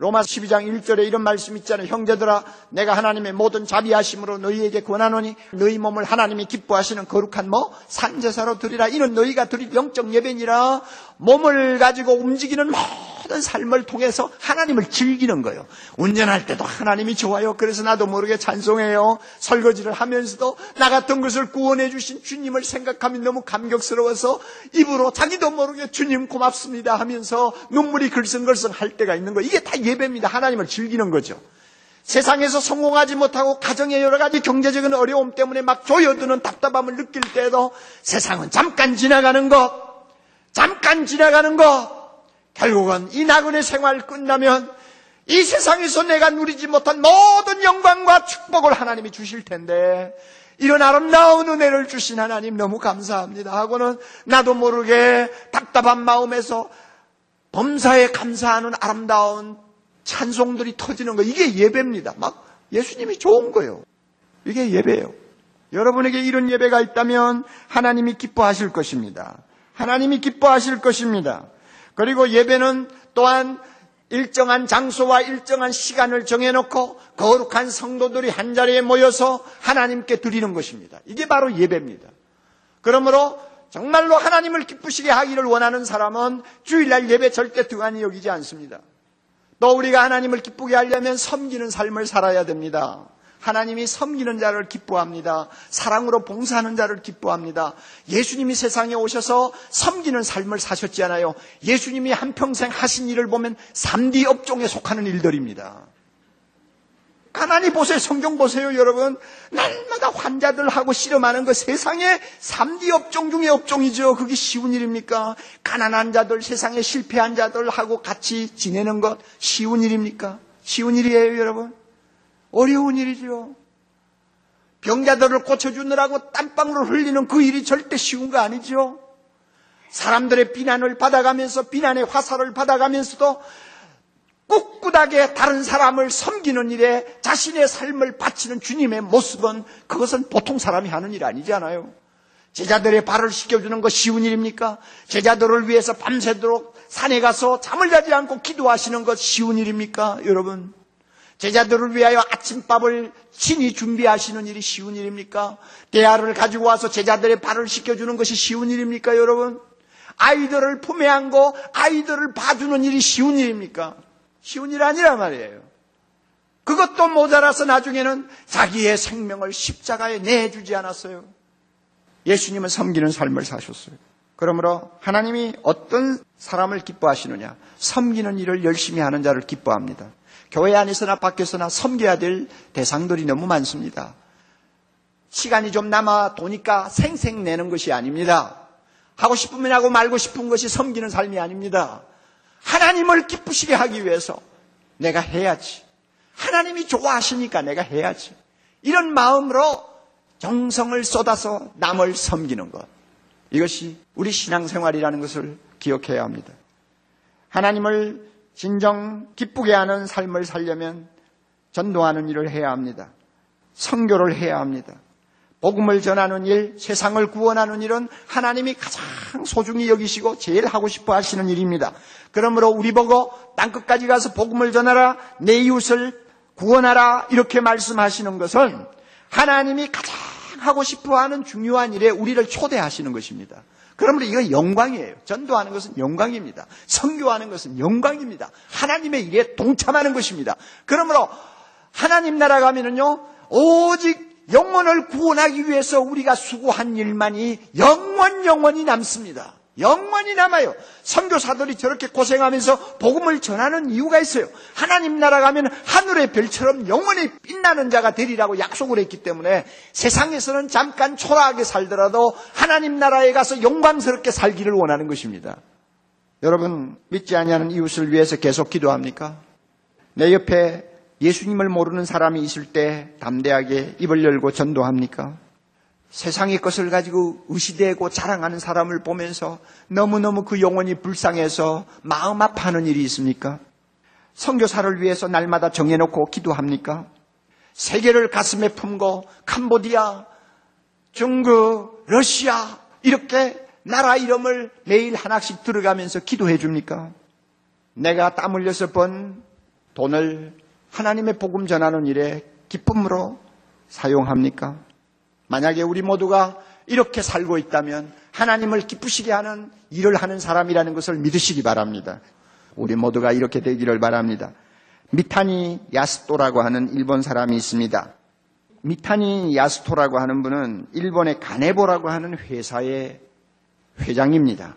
로마 12장 1절에 이런 말씀 있잖아요. 형제들아, 내가 하나님의 모든 자비하심으로 너희에게 권하노니 너희 몸을 하나님이 기뻐하시는 거룩한 뭐 산제사로 드리라. 이는 너희가 드릴 영적 예배니라. 몸을 가지고 움직이는 모든 삶을 통해서 하나님을 즐기는 거예요. 운전할 때도 하나님이 좋아요. 그래서 나도 모르게 찬송해요. 설거지를 하면서도 나 같은 것을 구원해 주신 주님을 생각하면 너무 감격스러워서 입으로 자기도 모르게 주님 고맙습니다 하면서 눈물이 글썽글썽 할 때가 있는 거예요. 이게 다 예배입니다. 하나님을 즐기는 거죠. 세상에서 성공하지 못하고 가정의 여러 가지 경제적인 어려움 때문에 막 조여드는 답답함을 느낄 때에도 세상은 잠깐 지나가는 것, 잠깐 지나가는 것, 결국은 이 나그네 생활 끝나면 이 세상에서 내가 누리지 못한 모든 영광과 축복을 하나님이 주실 텐데 이런 아름다운 은혜를 주신 하나님 너무 감사합니다 하고는 나도 모르게 답답한 마음에서 범사에 감사하는 아름다운 찬송들이 터지는 거 이게 예배입니다. 막 예수님이 좋은 거예요. 이게 예배예요. 여러분에게 이런 예배가 있다면 하나님이 기뻐하실 것입니다. 하나님이 기뻐하실 것입니다. 그리고 예배는 또한 일정한 장소와 일정한 시간을 정해놓고 거룩한 성도들이 한 자리에 모여서 하나님께 드리는 것입니다. 이게 바로 예배입니다. 그러므로 정말로 하나님을 기쁘시게 하기를 원하는 사람은 주일날 예배 절대 등한히 여기지 않습니다. 또 우리가 하나님을 기쁘게 하려면 섬기는 삶을 살아야 됩니다. 하나님이 섬기는 자를 기뻐합니다. 사랑으로 봉사하는 자를 기뻐합니다. 예수님이 세상에 오셔서 섬기는 삶을 사셨잖아요. 예수님이 한평생 하신 일을 보면 3D 업종에 속하는 일들입니다. 가만히 보세요. 성경 보세요, 여러분. 날마다 환자들하고 씨름하는 거 세상에 3D 업종 중에 업종이죠. 그게 쉬운 일입니까? 가난한 자들, 세상에 실패한 자들하고 같이 지내는 것 쉬운 일입니까? 쉬운 일이에요, 여러분. 어려운 일이죠. 병자들을 고쳐주느라고 땀방울을 흘리는 그 일이 절대 쉬운 거 아니죠. 사람들의 비난을 받아가면서 비난의 화살을 받아가면서도 꿋꿋하게 다른 사람을 섬기는 일에 자신의 삶을 바치는 주님의 모습은 그것은 보통 사람이 하는 일 아니잖아요. 제자들의 발을 씻겨주는 것 쉬운 일입니까? 제자들을 위해서 밤새도록 산에 가서 잠을 자지 않고 기도하시는 것 쉬운 일입니까? 여러분. 제자들을 위하여 아침밥을 친히 준비하시는 일이 쉬운 일입니까? 대야를 가지고 와서 제자들의 발을 씻겨주는 것이 쉬운 일입니까, 여러분? 아이들을 품에 안고 아이들을 봐주는 일이 쉬운 일입니까? 쉬운 일 아니란 말이에요. 그것도 모자라서 나중에는 자기의 생명을 십자가에 내주지 않았어요. 예수님은 섬기는 삶을 사셨어요. 그러므로 하나님이 어떤 사람을 기뻐하시느냐? 섬기는 일을 열심히 하는 자를 기뻐합니다. 교회 안에서나 밖에서나 섬겨야 될 대상들이 너무 많습니다. 시간이 좀 남아 도니까 생생 내는 것이 아닙니다. 하고 싶으면 하고 말고 싶은 것이 섬기는 삶이 아닙니다. 하나님을 기쁘시게 하기 위해서 내가 해야지. 하나님이 좋아하시니까 내가 해야지. 이런 마음으로 정성을 쏟아서 남을 섬기는 것. 이것이 우리 신앙생활이라는 것을 기억해야 합니다. 하나님을 진정 기쁘게 하는 삶을 살려면 전도하는 일을 해야 합니다. 성교를 해야 합니다. 복음을 전하는 일, 세상을 구원하는 일은 하나님이 가장 소중히 여기시고 제일 하고 싶어 하시는 일입니다. 그러므로 우리 보고 땅끝까지 가서 복음을 전하라, 내 이웃을 구원하라 이렇게 말씀하시는 것은 하나님이 가장 하고 싶어 하는 중요한 일에 우리를 초대하시는 것입니다. 그러므로 이거 영광이에요. 전도하는 것은 영광입니다. 선교하는 것은 영광입니다. 하나님의 일에 동참하는 것입니다. 그러므로 하나님 나라 가면은요, 오직 영혼을 구원하기 위해서 우리가 수고한 일만이 영원 영원히 남습니다. 영원히 남아요. 선교사들이 저렇게 고생하면서 복음을 전하는 이유가 있어요. 하나님 나라 가면 하늘의 별처럼 영원히 빛나는 자가 되리라고 약속을 했기 때문에 세상에서는 잠깐 초라하게 살더라도 하나님 나라에 가서 영광스럽게 살기를 원하는 것입니다. 여러분 믿지 아니하는 이웃을 위해서 계속 기도합니까? 내 옆에 예수님을 모르는 사람이 있을 때 담대하게 입을 열고 전도합니까? 세상의 것을 가지고 의시되고 자랑하는 사람을 보면서 너무너무 그 영혼이 불쌍해서 마음 아파하는 일이 있습니까? 선교사를 위해서 날마다 정해놓고 기도합니까? 세계를 가슴에 품고 캄보디아, 중국, 러시아 이렇게 나라 이름을 매일 하나씩 들어가면서 기도해 줍니까? 내가 땀 흘려서 번 돈을 하나님의 복음 전하는 일에 기쁨으로 사용합니까? 만약에 우리 모두가 이렇게 살고 있다면 하나님을 기쁘시게 하는 일을 하는 사람이라는 것을 믿으시기 바랍니다. 우리 모두가 이렇게 되기를 바랍니다. 미타니 야스토라고 하는 일본 사람이 있습니다. 미타니 야스토라고 하는 분은 일본의 가네보라고 하는 회사의 회장입니다.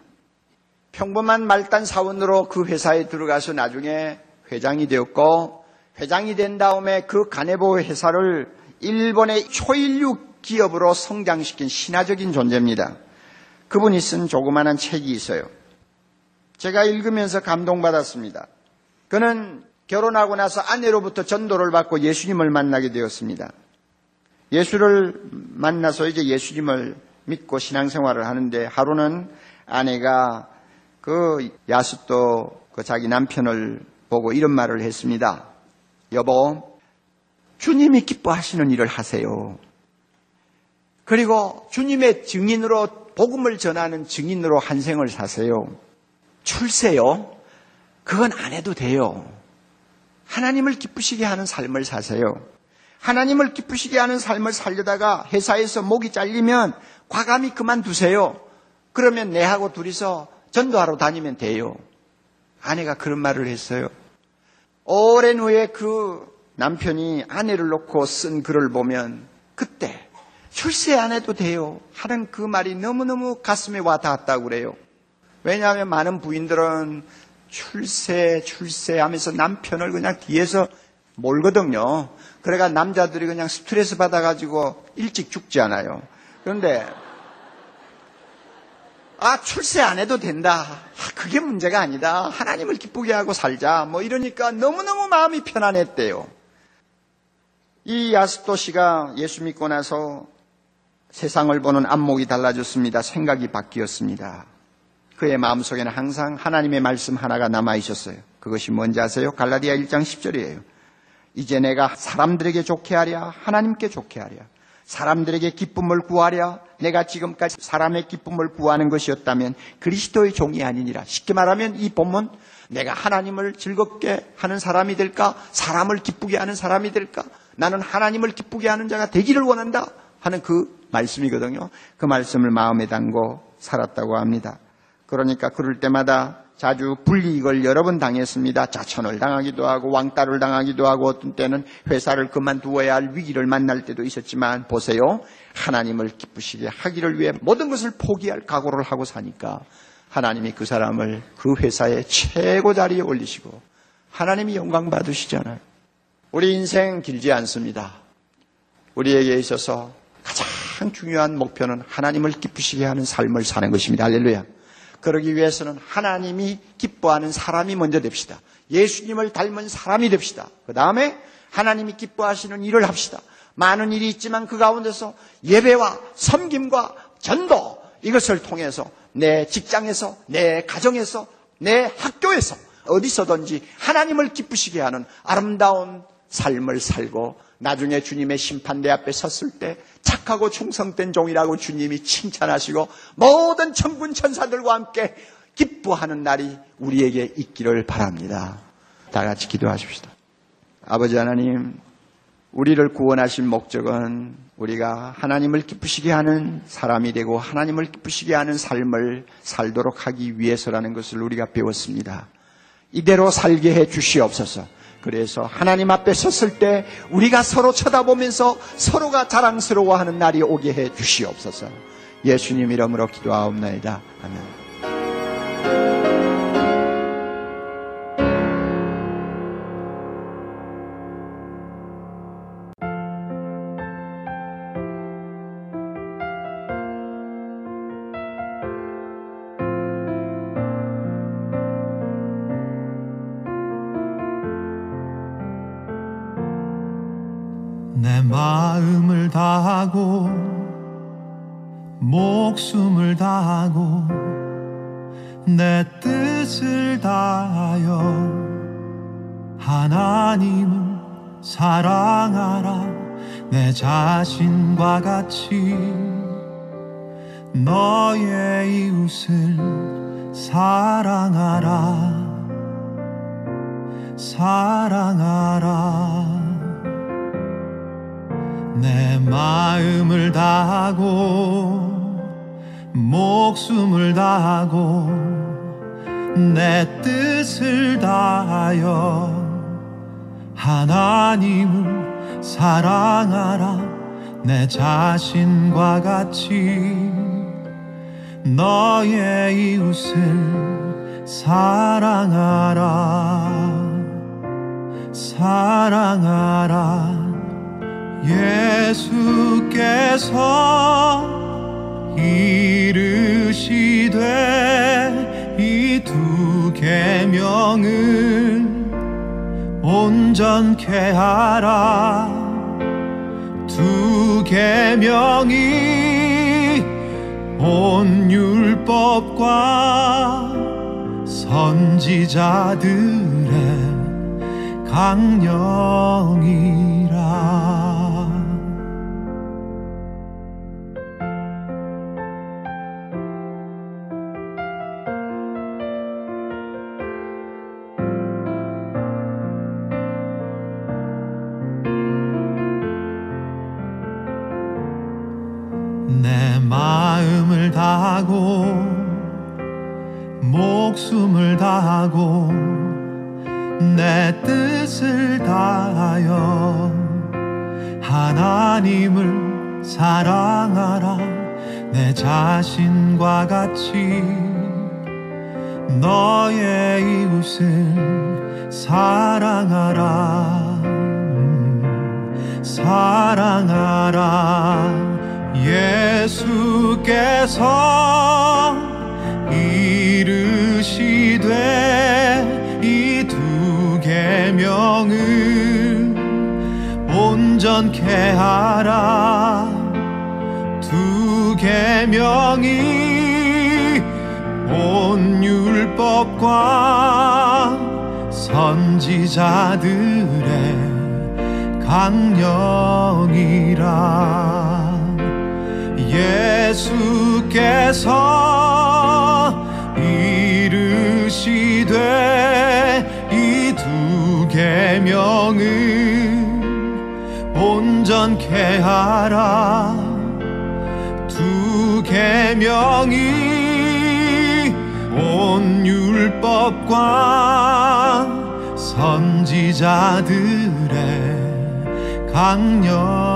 평범한 말단 사원으로 그 회사에 들어가서 나중에 회장이 되었고 회장이 된 다음에 그 가네보 회사를 일본의 초인류 기업으로 성장시킨 신화적인 존재입니다. 그분이 쓴 조그마한 책이 있어요. 제가 읽으면서 감동받았습니다. 그는 결혼하고 나서 아내로부터 전도를 받고 예수님을 만나게 되었습니다. 예수를 만나서 이제 예수님을 믿고 신앙생활을 하는데 하루는 아내가 그 야수또 그 자기 남편을 보고 이런 말을 했습니다. 여보, 주님이 기뻐하시는 일을 하세요. 그리고 주님의 증인으로 복음을 전하는 증인으로 한 생을 사세요. 출세요? 그건 안 해도 돼요. 하나님을 기쁘시게 하는 삶을 사세요. 하나님을 기쁘시게 하는 삶을 살려다가 회사에서 목이 잘리면 과감히 그만두세요. 그러면 내하고 둘이서 전도하러 다니면 돼요. 아내가 그런 말을 했어요. 오랜 후에 그 남편이 아내를 놓고 쓴 글을 보면 그때 출세 안 해도 돼요. 하는 그 말이 너무너무 가슴에 와 닿았다고 그래요. 왜냐하면 많은 부인들은 출세, 출세 하면서 남편을 그냥 뒤에서 몰거든요. 그래가 남자들이 그냥 스트레스 받아가지고 일찍 죽지 않아요. 그런데, 아, 출세 안 해도 된다. 아, 그게 문제가 아니다. 하나님을 기쁘게 하고 살자. 뭐 이러니까 너무너무 마음이 편안했대요. 이 야스토 씨가 예수 믿고 나서 세상을 보는 안목이 달라졌습니다. 생각이 바뀌었습니다. 그의 마음속에는 항상 하나님의 말씀 하나가 남아 있었어요. 그것이 뭔지 아세요? 갈라디아 1장 10절이에요. 이제 내가 사람들에게 좋게 하랴 하나님께 좋게 하랴 사람들에게 기쁨을 구하랴 내가 지금까지 사람의 기쁨을 구하는 것이었다면 그리스도의 종이 아니니라 쉽게 말하면 이 본문 내가 하나님을 즐겁게 하는 사람이 될까 사람을 기쁘게 하는 사람이 될까 나는 하나님을 기쁘게 하는 자가 되기를 원한다 하는 그 말씀이거든요 그 말씀을 마음에 담고 살았다고 합니다 그러니까 그럴 때마다 자주 불이익을 여러 번 당했습니다. 자천을 당하기도 하고 왕따를 당하기도 하고 어떤 때는 회사를 그만두어야 할 위기를 만날 때도 있었지만 보세요. 하나님을 기쁘시게 하기를 위해 모든 것을 포기할 각오를 하고 사니까 하나님이 그 사람을 그 회사의 최고 자리에 올리시고 하나님이 영광 받으시잖아요. 우리 인생 길지 않습니다. 우리에게 있어서 가장 중요한 목표는 하나님을 기쁘시게 하는 삶을 사는 것입니다. 할렐루야. 그러기 위해서는 하나님이 기뻐하는 사람이 먼저 됩시다. 예수님을 닮은 사람이 됩시다. 그 다음에 하나님이 기뻐하시는 일을 합시다. 많은 일이 있지만 그 가운데서 예배와 섬김과 전도 이것을 통해서 내 직장에서 내 가정에서 내 학교에서 어디서든지 하나님을 기쁘시게 하는 아름다운 삶을 살고 나중에 주님의 심판대 앞에 섰을 때 착하고 충성된 종이라고 주님이 칭찬하시고 모든 천군 천사들과 함께 기뻐하는 날이 우리에게 있기를 바랍니다. 다 같이 기도하십시다. 아버지 하나님, 우리를 구원하신 목적은 우리가 하나님을 기쁘시게 하는 사람이 되고 하나님을 기쁘시게 하는 삶을 살도록 하기 위해서라는 것을 우리가 배웠습니다. 이대로 살게 해 주시옵소서. 그래서 하나님 앞에 섰을 때 우리가 서로 쳐다보면서 서로가 자랑스러워하는 날이 오게 해 주시옵소서. 예수님 이름으로 기도하옵나이다. 아멘. 다하고 목숨을 다하고 내 뜻을 다하여 하나님을 사랑하라. 내 자신과 같이 너의 이웃을 사랑하라. 사랑하라 내 마음을 다하고 목숨을 다하고 내 뜻을 다하여 하나님을 사랑하라. 내 자신과 같이 너의 이웃을 사랑하라. 사랑하라 예수께서 이르시되 이 두 계명을 온전케 하라. 두 계명이 온 율법과 선지자들의 강령이라 내 뜻을 다하여 하나님을 사랑하라. 내 자신과 같이 너의 이웃을 사랑하라. 음, 사랑하라. 예수께서 계명을 온전케 하라. 두 계명이 온 율법과 선지자들의 강령이라. 예수께서 이르시되 계명을 온전케 하라. 두 계명이 온 율법과 선지자들의 강령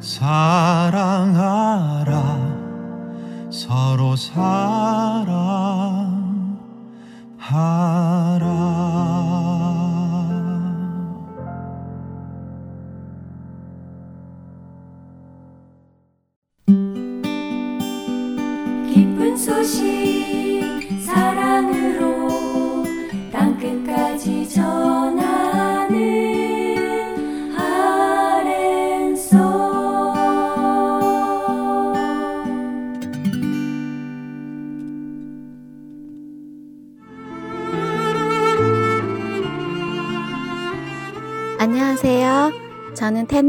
사랑하라 서로 사랑하라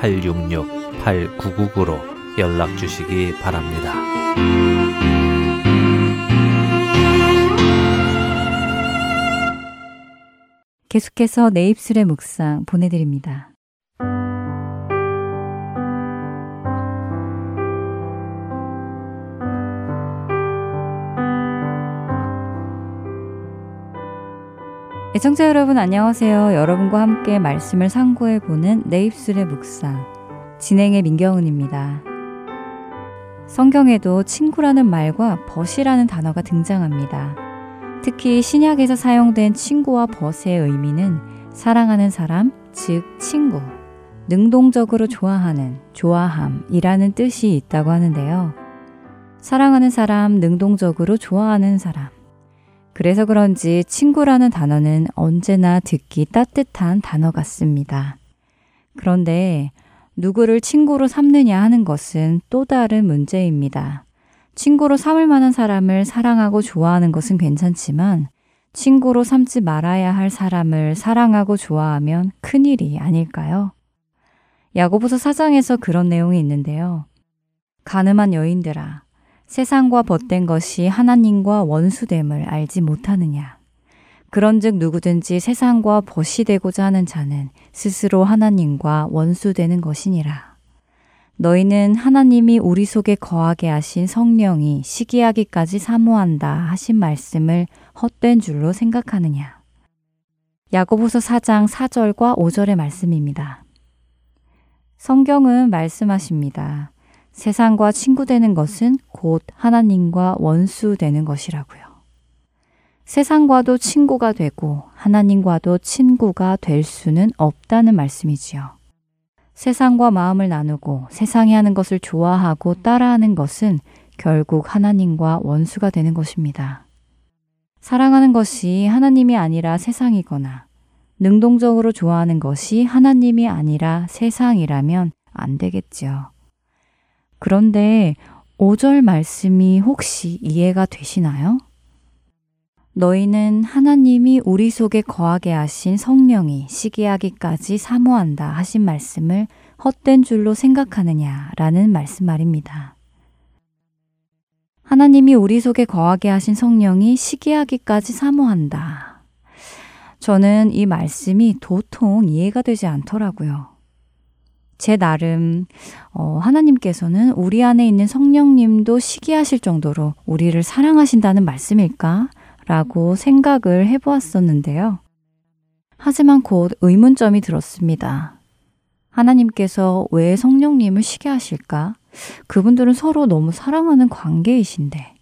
602-866-8999로 연락 주시기 바랍니다. 계속해서 내 입술의 묵상 보내드립니다. 애청자 여러분 안녕하세요. 여러분과 함께 말씀을 상고해 보는 내 입술의 묵상 진행의 민경은입니다. 성경에도 친구라는 말과 벗이라는 단어가 등장합니다. 특히 신약에서 사용된 친구와 벗의 의미는 사랑하는 사람, 즉 친구, 능동적으로 좋아하는, 좋아함이라는 뜻이 있다고 하는데요. 사랑하는 사람, 능동적으로 좋아하는 사람. 그래서 그런지 친구라는 단어는 언제나 듣기 따뜻한 단어 같습니다. 그런데 누구를 친구로 삼느냐 하는 것은 또 다른 문제입니다. 친구로 삼을 만한 사람을 사랑하고 좋아하는 것은 괜찮지만 친구로 삼지 말아야 할 사람을 사랑하고 좋아하면 큰일이 아닐까요? 야고보서 사장에서 그런 내용이 있는데요. 가늠한 여인들아, 세상과 벗된 것이 하나님과 원수됨을 알지 못하느냐. 그런즉 누구든지 세상과 벗이 되고자 하는 자는 스스로 하나님과 원수되는 것이니라. 너희는 하나님이 우리 속에 거하게 하신 성령이 시기하기까지 사모한다 하신 말씀을 헛된 줄로 생각하느냐. 야고보서 4장 4절과 5절의 말씀입니다. 성경은 말씀하십니다. 세상과 친구 되는 것은 곧 하나님과 원수 되는 것이라고요. 세상과도 친구가 되고 하나님과도 친구가 될 수는 없다는 말씀이지요. 세상과 마음을 나누고 세상이 하는 것을 좋아하고 따라하는 것은 결국 하나님과 원수가 되는 것입니다. 사랑하는 것이 하나님이 아니라 세상이거나 능동적으로 좋아하는 것이 하나님이 아니라 세상이라면 안 되겠지요. 그런데 5절 말씀이 혹시 이해가 되시나요? 너희는 하나님이 우리 속에 거하게 하신 성령이 시기하기까지 사모한다 하신 말씀을 헛된 줄로 생각하느냐라는 말씀 말입니다. 하나님이 우리 속에 거하게 하신 성령이 시기하기까지 사모한다. 저는 이 말씀이 도통 이해가 되지 않더라고요. 제 나름 어, 하나님께서는 우리 안에 있는 성령님도 시기하실 정도로 우리를 사랑하신다는 말씀일까? 라고 생각을 해보았었는데요. 하지만 곧 의문점이 들었습니다. 하나님께서 왜 성령님을 시게 하실까? 그분들은 서로 너무 사랑하는 관계이신데,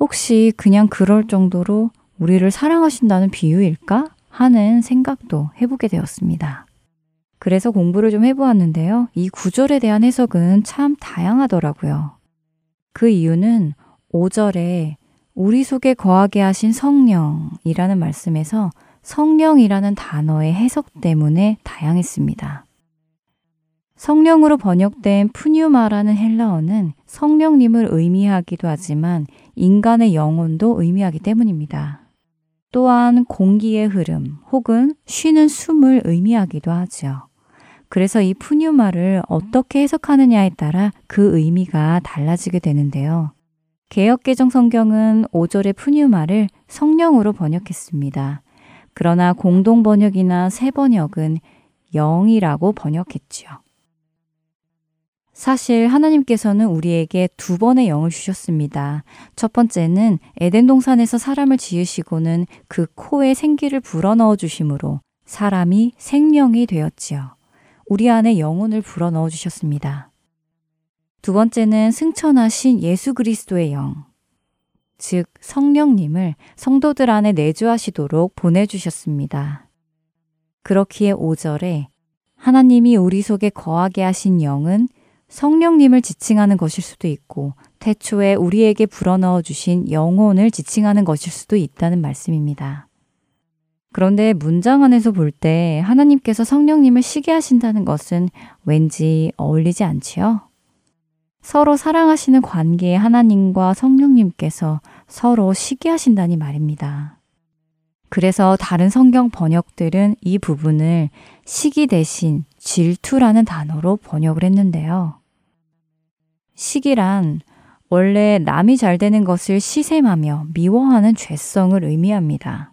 혹시 그냥 그럴 정도로 우리를 사랑하신다는 비유일까? 하는 생각도 해보게 되었습니다. 그래서 공부를 좀 해보았는데요. 이 구절에 대한 해석은 참 다양하더라고요. 그 이유는 5절에 우리 속에 거하게 하신 성령이라는 말씀에서 성령이라는 단어의 해석 때문에 다양했습니다. 성령으로 번역된 푸뉴마라는 헬라어는 성령님을 의미하기도 하지만 인간의 영혼도 의미하기 때문입니다. 또한 공기의 흐름 혹은 쉬는 숨을 의미하기도 하죠. 그래서 이 푸뉴마를 어떻게 해석하느냐에 따라 그 의미가 달라지게 되는데요. 개혁개정 성경은 5절의 푸뉴마를 성령으로 번역했습니다. 그러나 공동 번역이나 새 번역은 영이라고 번역했지요. 사실 하나님께서는 우리에게 두 번의 영을 주셨습니다. 첫 번째는 에덴 동산에서 사람을 지으시고는 그 코에 생기를 불어넣어 주심으로 사람이 생명이 되었지요. 우리 안에 영혼을 불어넣어 주셨습니다. 두 번째는 승천하신 예수 그리스도의 영, 즉 성령님을 성도들 안에 내주하시도록 보내주셨습니다. 그렇기에 5절에 하나님이 우리 속에 거하게 하신 영은 성령님을 지칭하는 것일 수도 있고 태초에 우리에게 불어넣어 주신 영혼을 지칭하는 것일 수도 있다는 말씀입니다. 그런데 문장 안에서 볼 때 하나님께서 성령님을 시게 하신다는 것은 왠지 어울리지 않지요? 서로 사랑하시는 관계에 하나님과 성령님께서 서로 시기하신다니 말입니다. 그래서 다른 성경 번역들은 이 부분을 시기 대신 질투라는 단어로 번역을 했는데요. 시기란 원래 남이 잘 되는 것을 시샘하며 미워하는 죄성을 의미합니다.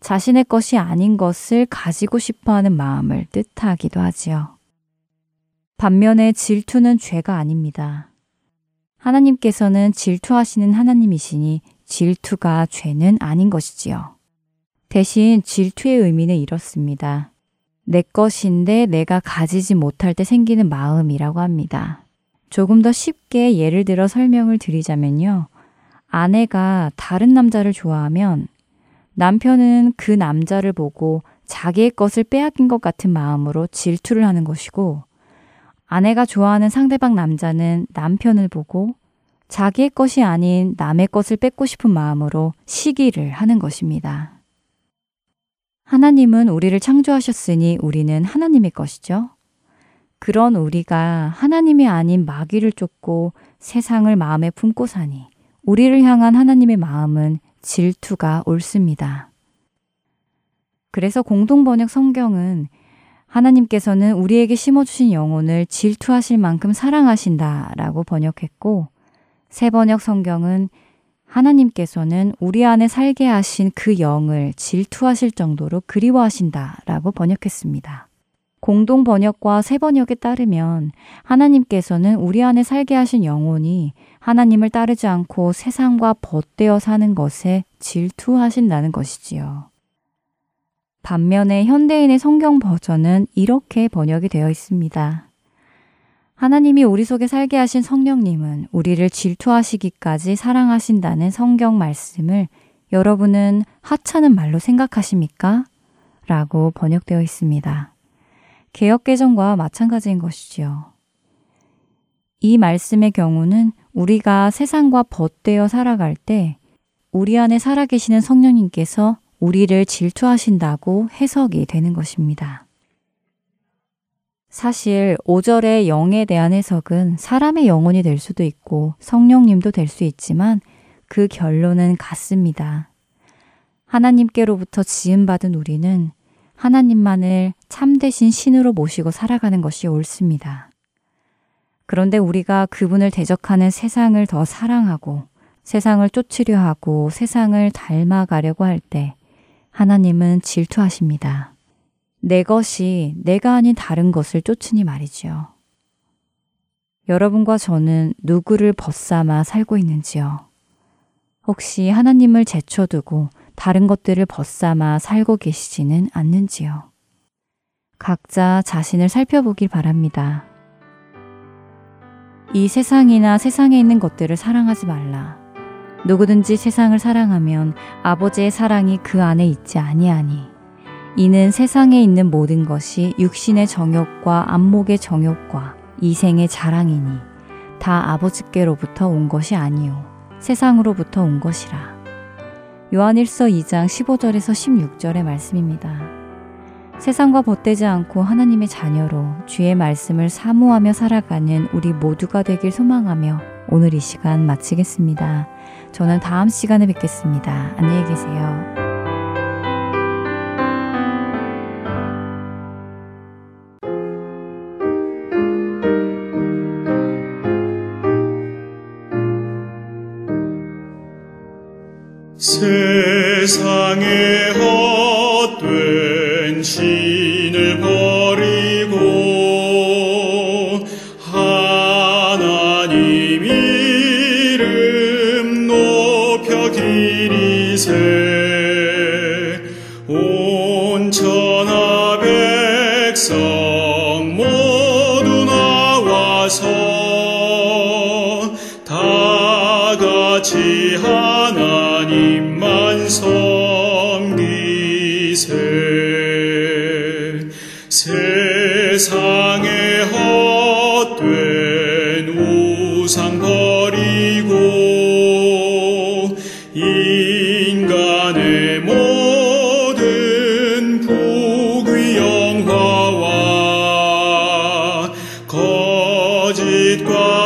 자신의 것이 아닌 것을 가지고 싶어 하는 마음을 뜻하기도 하지요. 반면에 질투는 죄가 아닙니다. 하나님께서는 질투하시는 하나님이시니 질투가 죄는 아닌 것이지요. 대신 질투의 의미는 이렇습니다. 내 것인데 내가 가지지 못할 때 생기는 마음이라고 합니다. 조금 더 쉽게 예를 들어 설명을 드리자면요. 아내가 다른 남자를 좋아하면 남편은 그 남자를 보고 자기의 것을 빼앗긴 것 같은 마음으로 질투를 하는 것이고 아내가 좋아하는 상대방 남자는 남편을 보고 자기의 것이 아닌 남의 것을 뺏고 싶은 마음으로 시기를 하는 것입니다. 하나님은 우리를 창조하셨으니 우리는 하나님의 것이죠. 그런 우리가 하나님이 아닌 마귀를 쫓고 세상을 마음에 품고 사니 우리를 향한 하나님의 마음은 질투가 옳습니다. 그래서 공동번역 성경은 하나님께서는 우리에게 심어주신 영혼을 질투하실 만큼 사랑하신다 라고 번역했고, 새번역 성경은 하나님께서는 우리 안에 살게 하신 그 영을 질투하실 정도로 그리워하신다 라고 번역했습니다. 공동 번역과 새 번역에 따르면 하나님께서는 우리 안에 살게 하신 영혼이 하나님을 따르지 않고 세상과 벗되어 사는 것에 질투하신다는 것이지요. 반면에 현대인의 성경 버전은 이렇게 번역이 되어 있습니다. 하나님이 우리 속에 살게 하신 성령님은 우리를 질투하시기까지 사랑하신다는 성경 말씀을 여러분은 하찮은 말로 생각하십니까? 라고 번역되어 있습니다. 개혁개정과 마찬가지인 것이지요. 이 말씀의 경우는 우리가 세상과 벗되어 살아갈 때 우리 안에 살아계시는 성령님께서 우리를 질투하신다고 해석이 되는 것입니다. 사실 5절의 영에 대한 해석은 사람의 영혼이 될 수도 있고 성령님도 될 수 있지만 그 결론은 같습니다. 하나님께로부터 지음받은 우리는 하나님만을 참되신 신으로 모시고 살아가는 것이 옳습니다. 그런데 우리가 그분을 대적하는 세상을 더 사랑하고 세상을 쫓으려 하고 세상을 닮아가려고 할 때 하나님은 질투하십니다. 내 것이 내가 아닌 다른 것을 쫓으니 말이지요. 여러분과 저는 누구를 벗삼아 살고 있는지요? 혹시 하나님을 제쳐두고 다른 것들을 벗삼아 살고 계시지는 않는지요? 각자 자신을 살펴보길 바랍니다. 이 세상이나 세상에 있는 것들을 사랑하지 말라. 누구든지 세상을 사랑하면 아버지의 사랑이 그 안에 있지 아니하니 이는 세상에 있는 모든 것이 육신의 정욕과 안목의 정욕과 이생의 자랑이니 다 아버지께로부터 온 것이 아니요 세상으로부터 온 것이라. 요한일서 2장 15절에서 16절의 말씀입니다. 세상과 벗되지 않고 하나님의 자녀로 주의 말씀을 사모하며 살아가는 우리 모두가 되길 소망하며 오늘 이 시간 마치겠습니다. 저는 다음 시간에 뵙겠습니다. 안녕히 계세요. 세상에 헛 거짓과